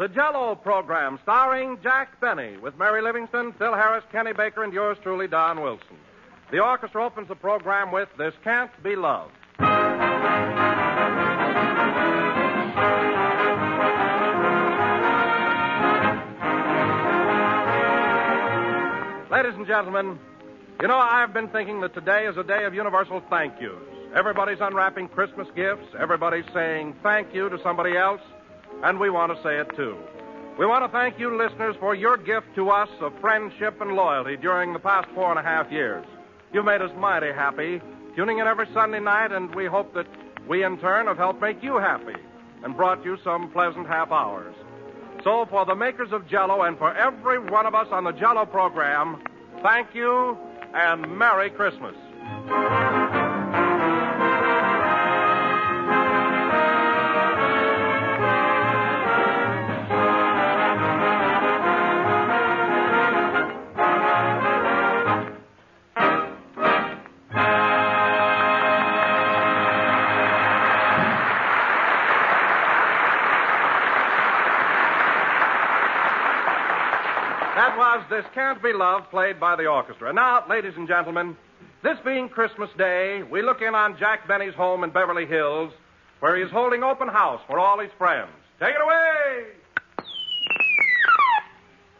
The Jello program starring Jack Benny with Mary Livingstone, Phil Harris, Kenny Baker, and yours truly, Don Wilson. The orchestra opens the program with This Can't Be Love. Ladies and gentlemen, you know, I've been thinking that today is a day of universal thank yous. Everybody's unwrapping Christmas gifts, everybody's saying thank you to somebody else, and we want to say it too. We want to thank you, listeners, for your gift to us of friendship and loyalty during the past four and a half years. You've made us mighty happy, tuning in every Sunday night, and we hope that we, in turn, have helped make you happy and brought you some pleasant half hours. So, for the makers of Jello and for every one of us on the Jello program, thank you and Merry Christmas. This Can't Be Love, played by the orchestra. Now, ladies and gentlemen, this being Christmas Day, we look in on Jack Benny's home in Beverly Hills, where he is holding open house for all his friends. Take it away!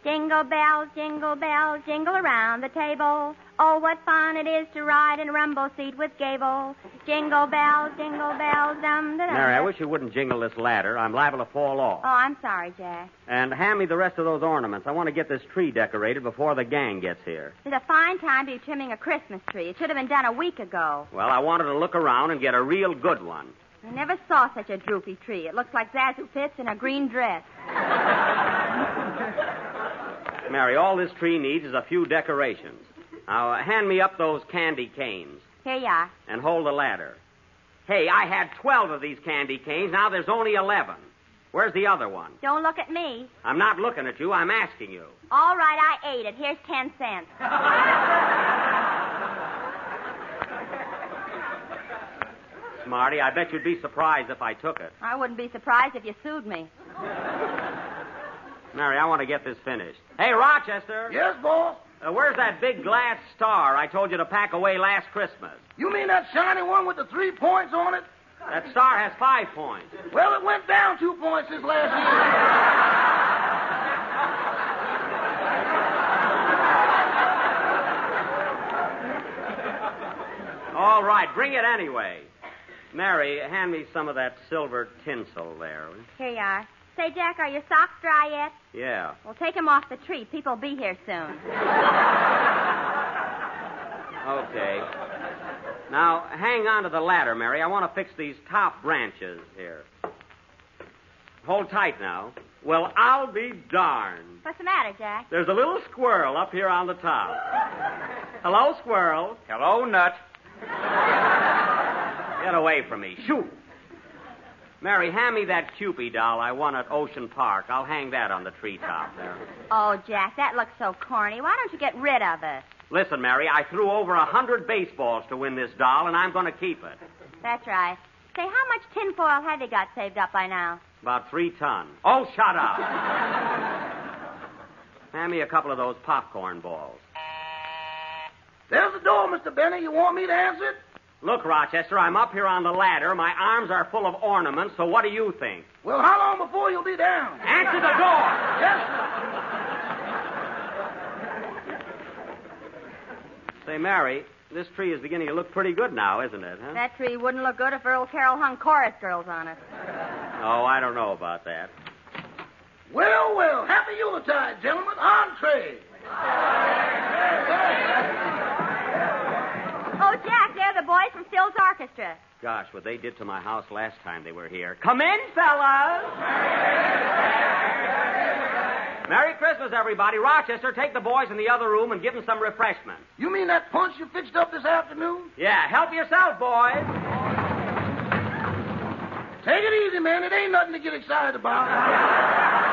Jingle bells, jingle bells, jingle around the table. Oh, what fun it is to ride in a rumble seat with Gable. Jingle bells, jingle bells, dum da dum. Mary, I wish you wouldn't jingle this ladder. I'm liable to fall off. Oh, I'm sorry, Jack. And hand me the rest of those ornaments. I want to get this tree decorated before the gang gets here. It's a fine time to be trimming a Christmas tree. It should have been done a week ago. Well, I wanted to look around and get a real good one. I never saw such a droopy tree. It looks like ZaSu Pitts in a green dress. Mary, all this tree needs is a few decorations. Now, uh, hand me up those candy canes Here you are. and hold the ladder. Hey, I had 12 of these candy canes. Now there's only 11. Where's the other one? Don't look at me. I'm not looking at you. I'm asking you. All right, I ate it. Here's ten cents. Smarty, I bet you'd be surprised if I took it. I wouldn't be surprised if you sued me. Mary, I want to get this finished. Hey, Rochester. Yes, boss? Uh, where's that big glass star I told you to pack away last Christmas? You mean that shiny one with the three points on it? That star has five points. Well, it went down two points this last year. All right, bring it anyway. Mary, hand me some of that silver tinsel there. Here you are. Say, Jack, are your socks dry yet? Yeah. Well, take 'em off the tree. People will be here soon. Okay. Now, hang on to the ladder, Mary. I want to fix these top branches here. Hold tight now. Well, I'll be darned. What's the matter, Jack? There's a little squirrel up here on the top. Hello, squirrel. Hello, Nut. Get away from me. Shoot. Mary, hand me that Cupid doll I won at Ocean Park. I'll hang that on the treetop there. Oh, Jack, that looks so corny. Why don't you get rid of it? Listen, Mary, I threw over a hundred baseballs to win this doll, and I'm going to keep it. That's right. Say, how much tinfoil have you got saved up by now? About three ton. Oh, shut up. hand me a couple of those popcorn balls. There's the door, Mr. Benny. You want me to answer it? Look, Rochester, I'm up here on the ladder. My arms are full of ornaments, so what do you think? Well, how long before you'll be down? Answer the door! Yes, sir. Say, Mary, this tree is beginning to look pretty good now, isn't it, huh? That tree wouldn't look good if Earl Carroll hung chorus girls on it. Oh, I don't know about that. Well, well. Happy Yuletide, gentlemen. Entree. Boys from Phil's orchestra. Gosh, what they did to my house last time they were here. Come in, fellas. Merry Christmas, everybody. Rochester, take the boys in the other room and give them some refreshment. You mean that punch you fixed up this afternoon? Yeah, help yourself, boys. Take it easy, man. It ain't nothing to get excited about.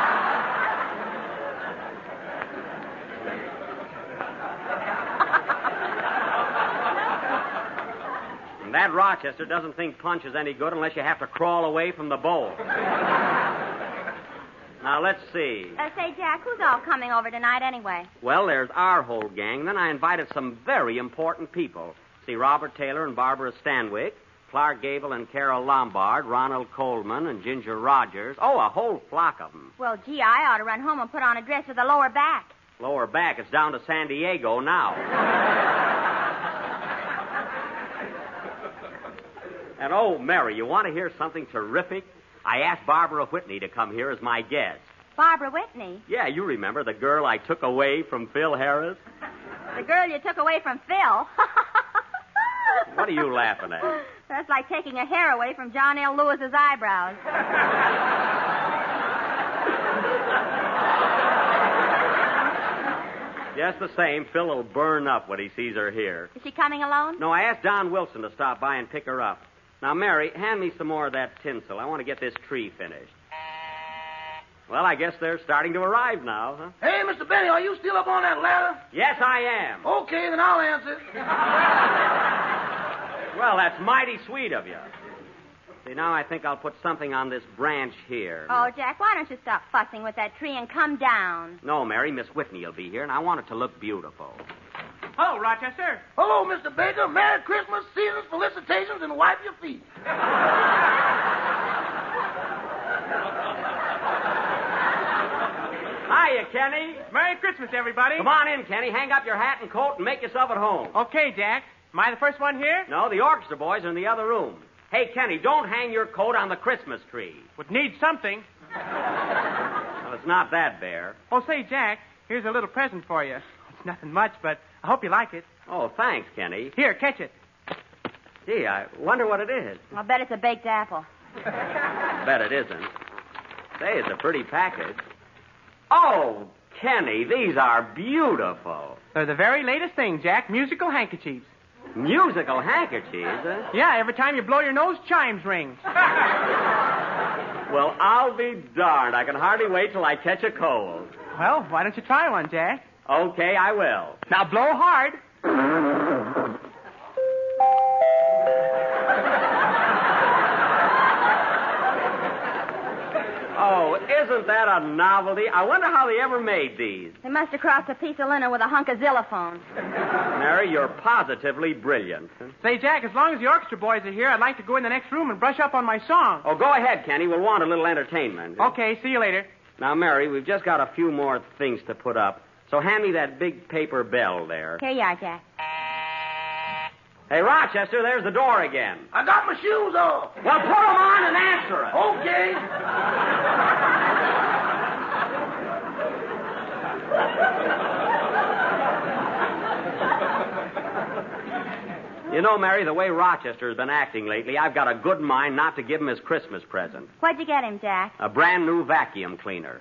And that Rochester doesn't think punch is any good unless you have to crawl away from the bowl. now, let's see. Uh, say, Jack, who's all coming over tonight anyway? Well, there's our whole gang. Then I invited some very important people. See, Robert Taylor and Barbara Stanwyck, Clark Gable and Carole Lombard, Ronald Colman and Ginger Rogers. Oh, a whole flock of them. Well, gee, I ought to run home and put on a dress with a lower back. Lower back, it's down to San Diego now. and oh, Mary, you want to hear something terrific? I asked Barbara Whitney to come here as my guest. Barbara Whitney, Yeah, you remember the girl I took away from Phil Harris? the girl you took away from Phil. What are you laughing at? That's like taking a hair away from John L. Lewis's eyebrows. Just the same, Phil will burn up when he sees her here. Is she coming alone? No, I asked Don Wilson to stop by and pick her up. Now, Mary, hand me some more of that tinsel. I want to get this tree finished. Well, I guess they're starting to arrive now, huh? Hey, Mr. Benny, are you still up on that ladder? Yes, I am. Okay, then I'll answer. Well, that's mighty sweet of you. See, now I think I'll put something on this branch here. Oh, Jack, why don't you stop fussing with that tree and come down? No, Mary, Miss Whitney will be here, and I want it to look beautiful. Hello, Rochester. Hello, Mr. Baker. Merry Christmas, seasons, felicitations, and wipe your feet. Hiya, Kenny. Merry Christmas, everybody. Come on in, Kenny. Hang up your hat and coat and make yourself at home. Okay, Jack. Am I the first one here? No, the orchestra boys are in the other room. Hey, Kenny, don't hang your coat on the Christmas tree. Would need something. Well, it's not that bare. Oh, say, Jack, here's a little present for you. It's nothing much, but I hope you like it. Oh, thanks, Kenny. Here, catch it. Gee, I wonder what it is. I'll bet it's a baked apple. Bet it isn't. Say, it's a pretty package. Oh, Kenny, these are beautiful. They're the very latest thing, Jack. Musical handkerchiefs. Musical handkerchiefs, huh? Yeah, every time you blow your nose, chimes ring. Well, I'll be darned. I can hardly wait till I catch a cold. Well, why don't you try one, Jack? Okay, I will. Now blow hard. Oh, isn't that a novelty? I wonder how they ever made these. They must have crossed a piece of linen with a hunk of xylophone. Mary, you're positively brilliant. Say, Jack, as long as the orchestra boys are here, I'd like to go in the next room and brush up on my song. Oh, go ahead, Kenny. We'll want a little entertainment. Okay, see you later. Now, Mary, we've just got a few more things to put up. So hand me that big paper bell there. Here you are, Jack. Hey, Rochester, there's the door again. I got my shoes off. Well, put 'em on and answer it. Okay. You know, Mary, the way Rochester's been acting lately, I've got a good mind not to give him his Christmas present. What'd you get him, Jack? A brand new vacuum cleaner.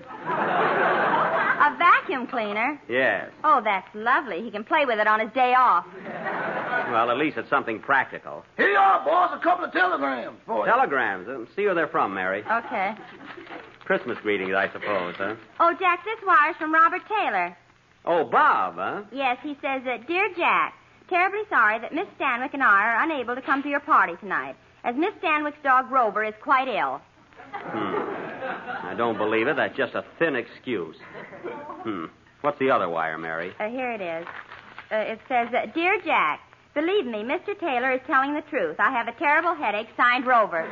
A vacuum cleaner? Yes. Oh, that's lovely. He can play with it on his day off. Well, at least it's something practical. Here you are, boss. A couple of telegrams for you. Telegrams. Uh, see where they're from, Mary. Okay. Christmas greetings, I suppose, huh? Oh, Jack, this wire's from Robert Taylor. Oh, Bob, huh? Yes, he says, that, Dear Jack, terribly sorry that Miss Stanwyck and I are unable to come to your party tonight, as Miss Stanwyck's dog Rover is quite ill. Hmm. I don't believe it. That's just a thin excuse. Hmm. What's the other wire, Mary? Uh, here it is. Uh, it says, uh, Dear Jack, believe me, Mr. Taylor is telling the truth. I have a terrible headache, signed Rover.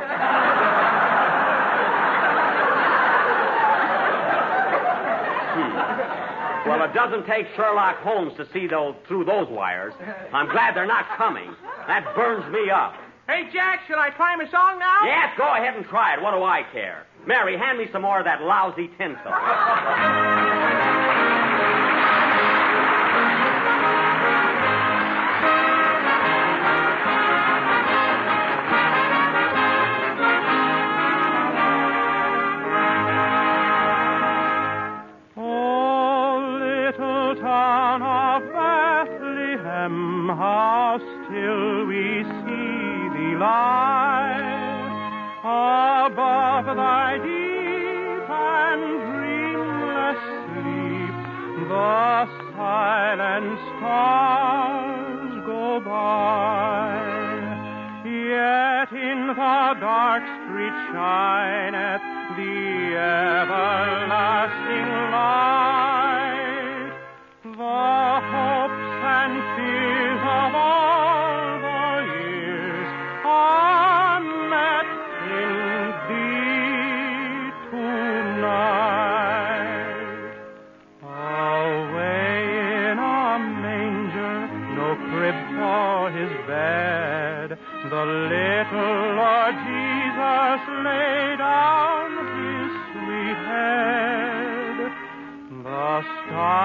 Well, it doesn't take Sherlock Holmes to see those through those wires. I'm glad they're not coming. That burns me up. Hey, Jack, should I try my song now? Yes, go ahead and try it. What do I care? Mary, hand me some more of that lousy tinsel. the dark street shineth the everlasting light. The hopes and fears of all the years are met in thee tonight. Away in a manger, no crib for his bed, the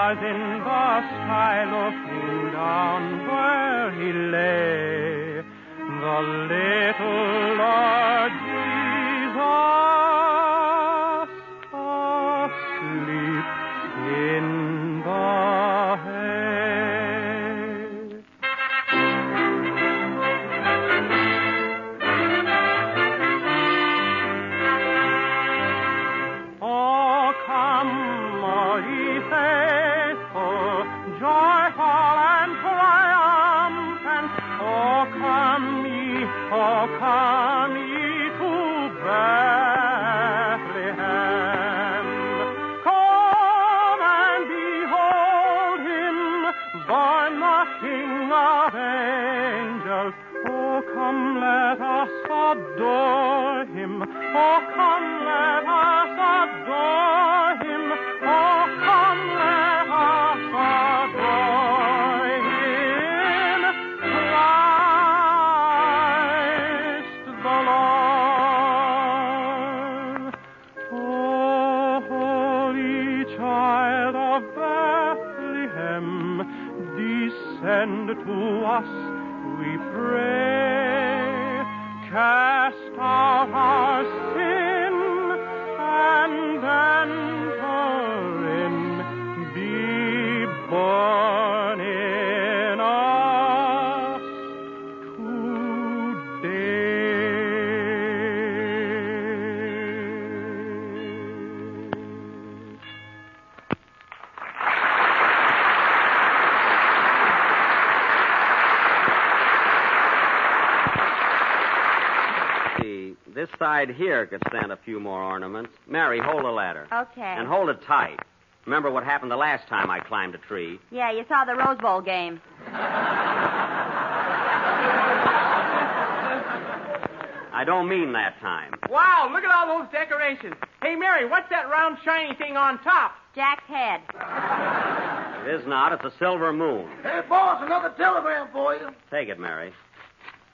stars in the sky looking down where he lay, the little Lord descend to us, we pray. Cast out our here could stand a few more ornaments. Mary, hold the ladder. Okay. And hold it tight. Remember what happened the last time I climbed a tree? Yeah, you saw the Rose Bowl game. I don't mean that time. Wow, look at all those decorations. Hey, Mary, what's that round shiny thing on top? Jack's head. It is not. It's a silver moon. Hey, boss, another telegram for you. Take it, Mary.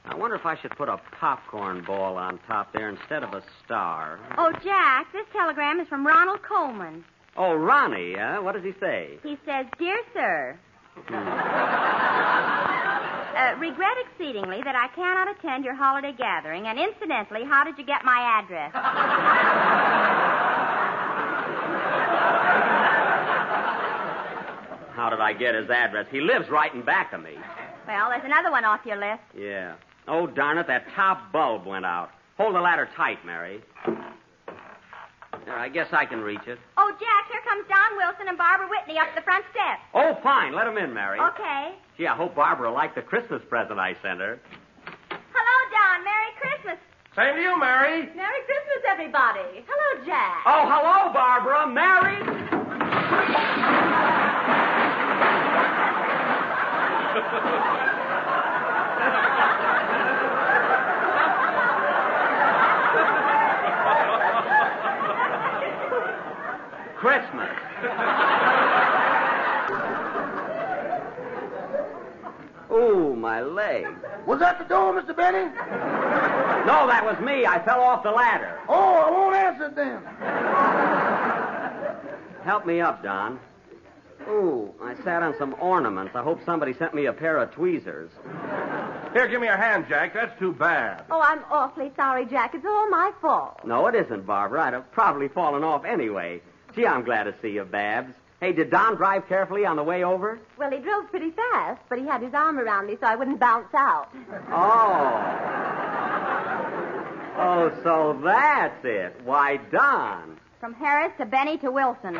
I wonder if I should put a popcorn ball on top there instead of a star. Oh, Jack, this telegram is from Ronald Colman. Oh, Ronnie, uh, what does he say? He says, Dear Sir, uh, regret exceedingly that I cannot attend your holiday gathering, and incidentally, how did you get my address? How did I get his address? He lives right in back of me. well, there's another one off your list. Yeah. Oh, darn it, that top bulb went out. Hold the ladder tight, Mary. There, I guess I can reach it. Oh, Jack, here comes Don Wilson and Barbara Whitney up the front steps. Oh, fine. Let them in, Mary. Okay. Gee, I hope Barbara liked the Christmas present I sent her. Hello, Don. Merry Christmas. Same to you, Mary. Merry Christmas, everybody. Hello, Jack. Oh, hello, Barbara. Mary? Christmas. Ooh, my leg. Was that the door, Mr. Benny? No, that was me. I fell off the ladder. Oh, I won't answer it then. Help me up, Don. Ooh, I sat on some ornaments. I hope somebody sent me a pair of tweezers. Here, give me a hand, Jack. That's too bad. Oh, I'm awfully sorry, Jack. It's all my fault. No, it isn't, Barbara. I'd have probably fallen off anyway. Gee, I'm glad to see you, Babs. Hey, did Don drive carefully on the way over? Well, he drove pretty fast, but he had his arm around me so I wouldn't bounce out. Oh. Oh, so that's it. Why, Don. From Harris to Benny to Wilson.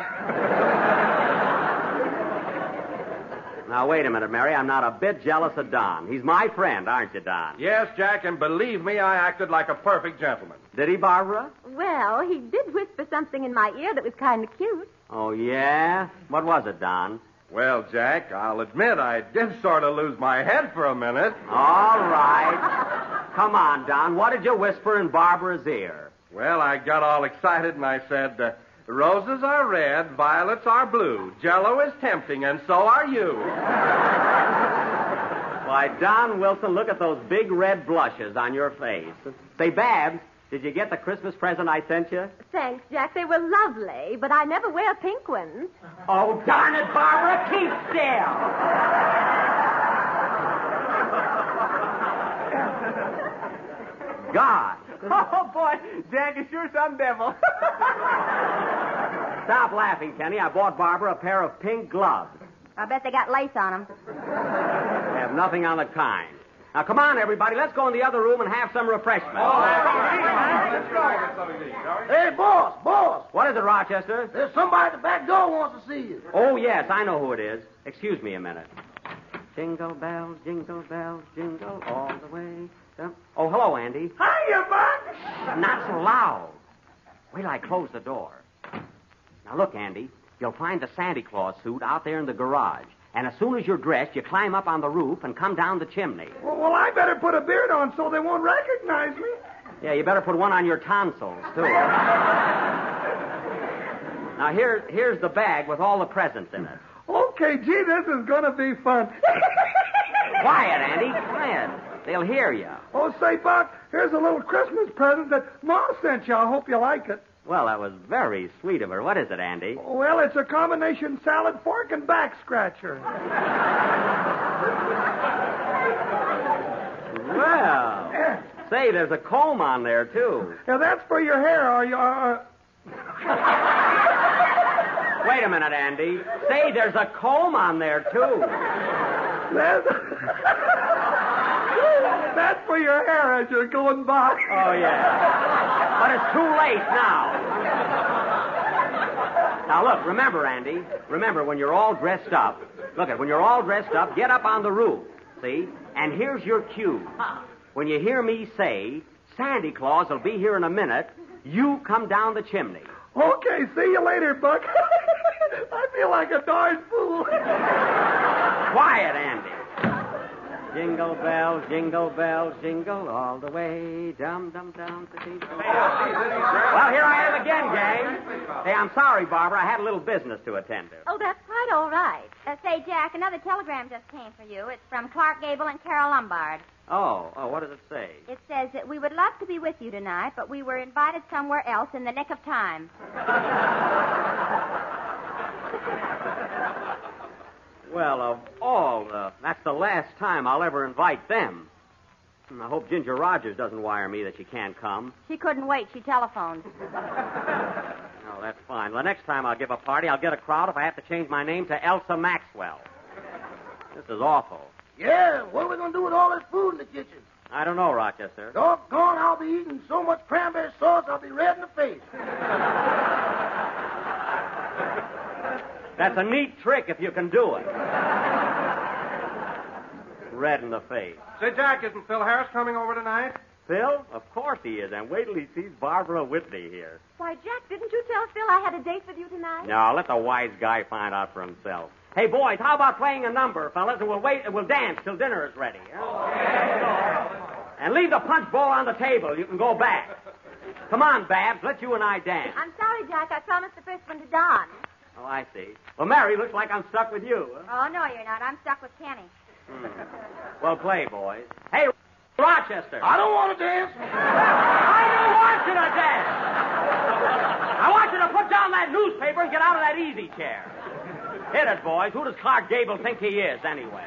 Now, wait a minute, Mary. I'm not a bit jealous of Don. He's my friend, aren't you, Don? Yes, Jack, and believe me, I acted like a perfect gentleman. Did he, Barbara? Well, he did whisper something in my ear that was kind of cute. Oh, yeah? What was it, Don? Well, Jack, I'll admit I did sort of lose my head for a minute. All right. Come on, Don. What did you whisper in Barbara's ear? Well, I got all excited and I said, uh, Roses are red, violets are blue. Jello is tempting, and so are you. Why, Don Wilson, look at those big red blushes on your face. Say, Babs, did you get the Christmas present I sent you? Thanks, Jack. They were lovely, but I never wear pink ones. Oh, darn it, Barbara, keep still. God. Oh, boy. Jack is sure some devil. Stop laughing, Kenny. I bought Barbara a pair of pink gloves. I bet they got lace on them. They have nothing on the kind. Now, come on, everybody. Let's go in the other room and have some refreshment. Hey, boss, boss. What is it, Rochester? There's somebody at the back door wants to see you. Oh, yes, I know who it is. Excuse me a minute. Jingle bells, jingle bells, jingle all the way. down- Oh, hello, Andy. Hiya, Buck. Not so loud. Wait till I close the door. Now, look, Andy. You'll find the Santa Claus suit out there in the garage. And as soon as you're dressed, you climb up on the roof and come down the chimney. Well, well, I better put a beard on so they won't recognize me. Yeah, you better put one on your tonsils, too. now, here, here's the bag with all the presents in it. Okay, gee, this is going to be fun. Quiet, Andy. Quiet. They'll hear you. oh, say, Buck, here's a little Christmas present that Mom sent you. I hope you like it. Well, that was very sweet of her. What is it, Andy? Well, it's a combination salad fork and back scratcher. Well, say, there's a comb on there, too. Now, that's for your hair. Are you... Uh, Wait a minute, Andy. Say, there's a comb on there, too. that's... that's for your hair as you're going by. Oh, yeah. But it's too late now. Now, look, remember, Andy. Remember, when you're all dressed up, look at when you're all dressed up, get up on the roof. See? And here's your cue. When you hear me say, Santa Claus will be here in a minute, you come down the chimney. Okay, see you later, Buck. I feel like a darn fool. Quiet, Andy. Jingle bells, jingle bells, jingle all the way, dum dum dum. Well, here I am again, gang. Hey, I'm sorry, Barbara. I had a little business to attend to. Oh, that's quite all right. Uh, say, Jack, another telegram just came for you. It's from Clark Gable and Carole Lombard. Oh, oh, what does it say? It says that we would love to be with you tonight, but we were invited somewhere else in the nick of time. Well, of all, the. That's the last time I'll ever invite them. And I hope Ginger Rogers doesn't wire me that she can't come. She couldn't wait. She telephoned. Oh, that's fine. Well, next time I'll give a party, I'll get a crowd if I have to change my name to Elsa Maxwell. This is awful. Yeah, what are we going to do with all this food in the kitchen? I don't know, Rochester. Doggone, I'll be eating so much cranberry sauce I'll be red in the face. That's a neat trick if you can do it. Red in the face. Say, Jack, isn't Phil Harris coming over tonight? Phil? Of course he is, and wait till he sees Barbara Whitney here. Why, Jack, didn't you tell Phil I had a date with you tonight? No, let the wise guy find out for himself. Hey, boys, how about playing a number, fellas, and we'll wait and we'll dance till dinner is ready. huh? And leave the punch bowl on the table. You can go back. Come on, Babs, let you and I dance. I'm sorry, Jack. I promised the first one to Don. Oh, I see. Well, Mary, looks like I'm stuck with you. Huh? Oh, no, you're not. I'm stuck with Kenny. Hmm. Well, play, boys. Hey, Rochester. I don't want to dance. I don't want you to dance. I want you to put down that newspaper and get out of that easy chair. Hit it, boys. Who does Clark Gable think he is, anyway?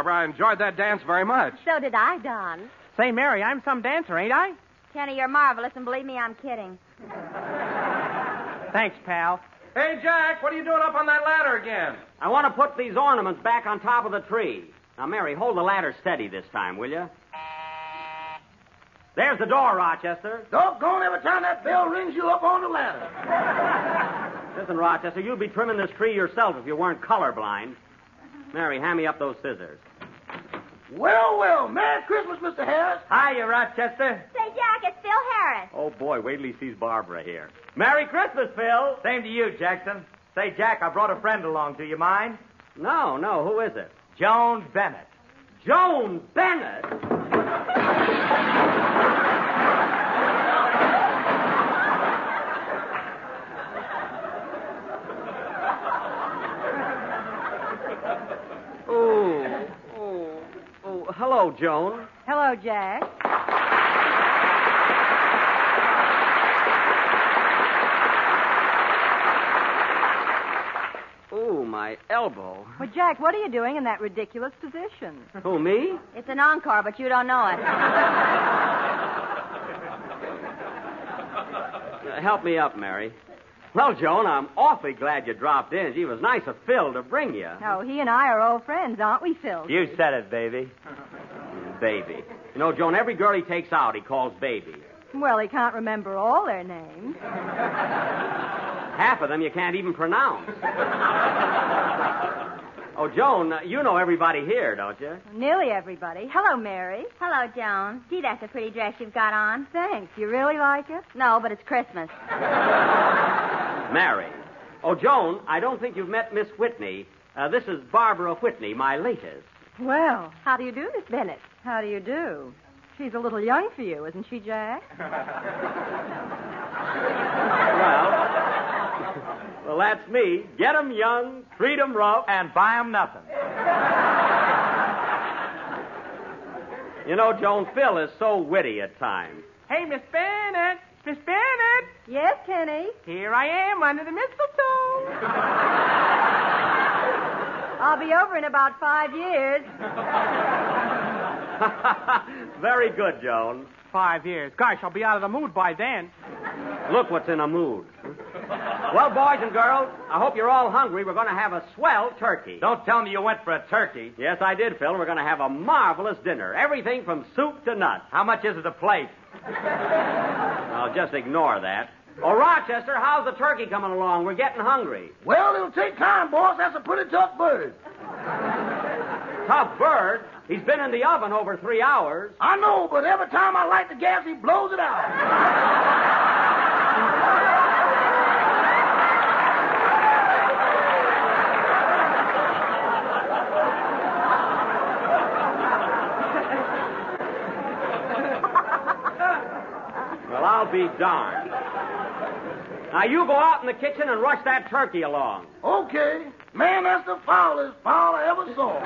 Barbara. I enjoyed that dance very much. So did I, Don. Say, Mary, I'm some dancer, ain't I? Kenny, you're marvelous, and believe me, I'm kidding. Thanks, pal. Hey, Jack, what are you doing up on that ladder again? I want to put these ornaments back on top of the tree. Now, Mary, hold the ladder steady this time, will you? There's the door, Rochester. Doggone every time that bell rings you up on the ladder. Listen, Rochester, you'd be trimming this tree yourself if you weren't colorblind. Mary, hand me up those scissors. Well, well, Merry Christmas, Mr. Harris. Hiya, Rochester. Say, Jack, it's Phil Harris. Oh, boy, wait till he sees Barbara here. Merry Christmas, Phil. Same to you, Jackson. Say, Jack, I brought a friend along. Do you mind? No, no, who is it? Joan Bennett. Joan Bennett. Oh, oh, oh, hello, Joan. Hello, Jack. Oh, my elbow. Well, Jack, what are you doing in that ridiculous position? Who, me? It's an encore, but you don't know it. Uh, help me up, Mary. Well, Joan, I'm awfully glad you dropped in. Gee, it was nice of Phil to bring you. Oh, he and I are old friends, aren't we, Phil? You said it, baby. Baby. You know, Joan, every girl he takes out, he calls baby. Well, he can't remember all their names. Half of them you can't even pronounce. oh, Joan, uh, you know everybody here, don't you? Nearly everybody. Hello, Mary. Hello, Joan. Gee, that's a pretty dress you've got on. Thanks. You really like it? No, but it's Christmas. Mary. Oh, Joan, I don't think you've met Miss Whitney. Uh, this is Barbara Whitney, my latest. Well, how do you do, Miss Bennett? How do you do? She's a little young for you, isn't she, Jack? Well, well, that's me. Get 'em young, treat 'em rough. And buy 'em nothing. You know, Joan, Phil is so witty at times. Hey, Miss Bennett. Miss Bennett. Yes, Kenny. Here I am under the mistletoe. I'll be over in about five years. Very good, Joan. Five years. Gosh, I'll be out of the mood by then. Look what's in a mood. Well, boys and girls, I hope you're all hungry. We're going to have a swell turkey. Don't tell me you went for a turkey. Yes, I did, Phil. We're going to have a marvelous dinner. Everything from soup to nuts. How much is it a plate? I'll just ignore that. Oh, Rochester, how's the turkey coming along? We're getting hungry. Well, it'll take time, boss. That's a pretty tough bird. Tough bird. He's been in the oven over three hours. I know, but every time I light the gas, he blows it out. Well, I'll be darned. Now, you go out in the kitchen and rush that turkey along. Okay. Man, that's the foulest foul I ever saw.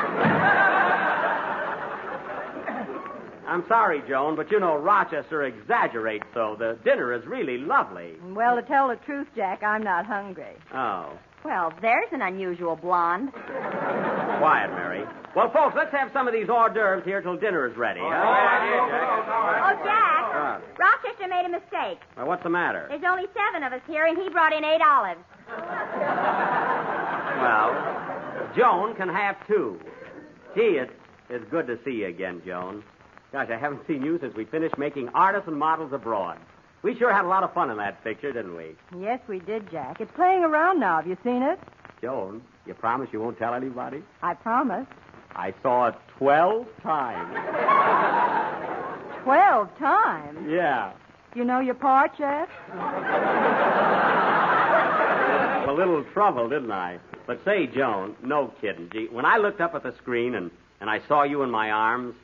I'm sorry, Joan, but you know Rochester exaggerates so. The dinner is really lovely. Well, to tell the truth, Jack, I'm not hungry. Oh. Well, there's an unusual blonde. Quiet, Mary. Well, folks, let's have some of these hors d'oeuvres here till dinner is ready. huh? Oh, Jack. Uh, Rochester made a mistake. well, what's the matter? There's only seven of us here, and he brought in eight olives. Well, Joan can have two. Gee, it's, it's good to see you again, Joan. Gosh, I haven't seen you since we finished making artists and models abroad. We sure had a lot of fun in that picture, didn't we? Yes, we did, Jack. It's playing around now. Have you seen it? Joan, you promise you won't tell anybody? I promise. I saw it 12 times. Twelve times. Yeah. You know your part, Jeff? A little trouble, didn't I? But say, Joan, no kidding. Gee, when I looked up at the screen and, and I saw you in my arms,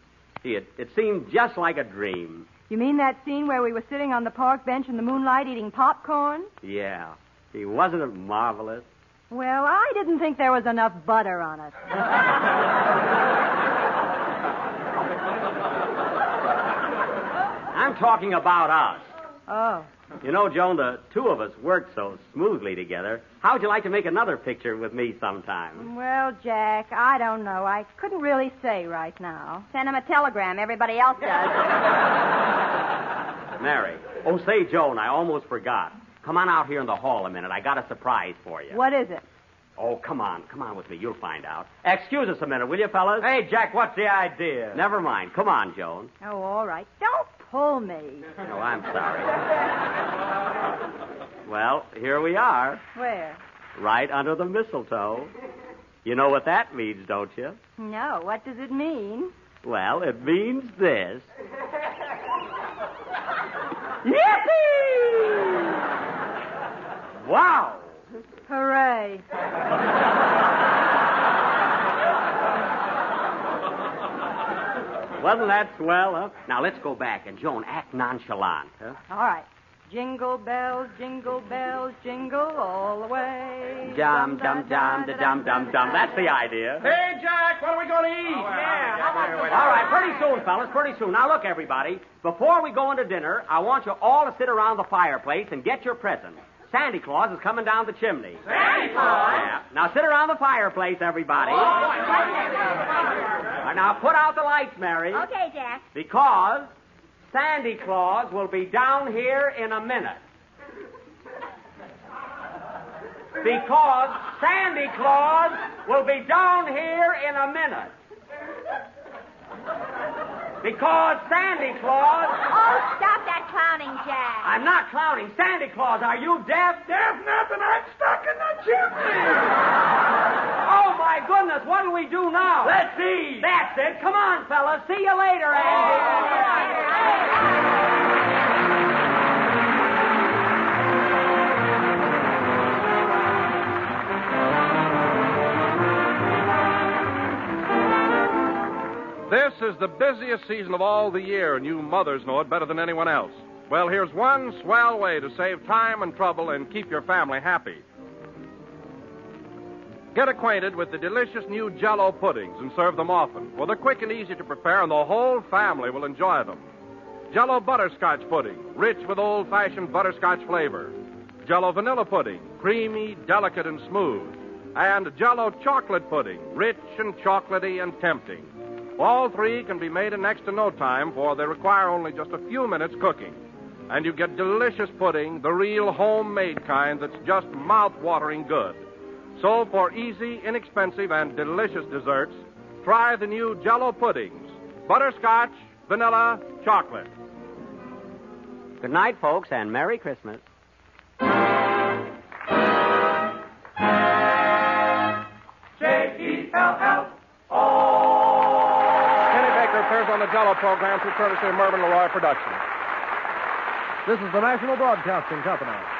gee, it, it seemed just like a dream. You mean that scene where we were sitting on the park bench in the moonlight eating popcorn? Yeah. Gee, wasn't it marvelous? Well, I didn't think there was enough butter on it. I'm talking about us. Oh. You know, Joan, the two of us work so smoothly together. How would you like to make another picture with me sometime? Well, Jack, I don't know. I couldn't really say right now. Send him a telegram. Everybody else does. Mary. Oh, say, Joan, I almost forgot. Come on out here in the hall a minute. I got a surprise for you. What is it? Oh, come on. Come on with me. You'll find out. Excuse us a minute, will you, fellas? Hey, Jack, what's the idea? Never mind. Come on, Joan. Oh, all right. Don't me. Oh, I'm sorry. well, here we are, Where? right under the mistletoe. You know what that means, don't you? No. What does it mean? Well, it means this. Yippee! Wow! Hooray. Wasn't that swell, huh? Now let's go back and Joan act nonchalant, huh? All right. Jingle bells, jingle bells, jingle all the way. Dum dum dum da dum dum dum. That's the idea. Hey, Jack, what are we going to eat? Oh, yeah, how about All right, pretty soon, fellas, pretty soon. Now look, everybody. Before we go into dinner, I want you all to sit around the fireplace and get your presents. Santa Claus is coming down the chimney. Santa Claus? Yeah. Now sit around the fireplace, everybody. Oh, all right, now put out the lights, Mary. okay, Jack. Because Sandy Claus will be down here in a minute. Because Sandy Claus will be down here in a minute. Because Sandy Claus. Oh, stop that clowning, Jack. I'm not clowning. Sandy Claus, are you deaf? There's nothing. I'm stuck in the chimney. My goodness, what do we do now? Let's see. That's it. Come on, fellas. See you later, Andy. This is the busiest season of all the year, and you mothers know it better than anyone else. Well, here's one swell way to save time and trouble and keep your family happy. Get acquainted with the delicious new Jello puddings and serve them often. Well, they're quick and easy to prepare, and the whole family will enjoy them. Jello butterscotch pudding, rich with old-fashioned butterscotch flavor. Jello vanilla pudding, creamy, delicate, and smooth. And Jello chocolate pudding, rich and chocolatey and tempting. All three can be made in next to no time, for they require only just a few minutes cooking. And you get delicious pudding, the real homemade kind that's just mouth-watering good. So for easy, inexpensive, and delicious desserts, try the new Jello puddings. Butterscotch, vanilla, chocolate. Good night, folks, and Merry Christmas. Kenny Baker appears on the Jello program through courtesy of Mervyn LeRoy Productions. This is the National Broadcasting Company.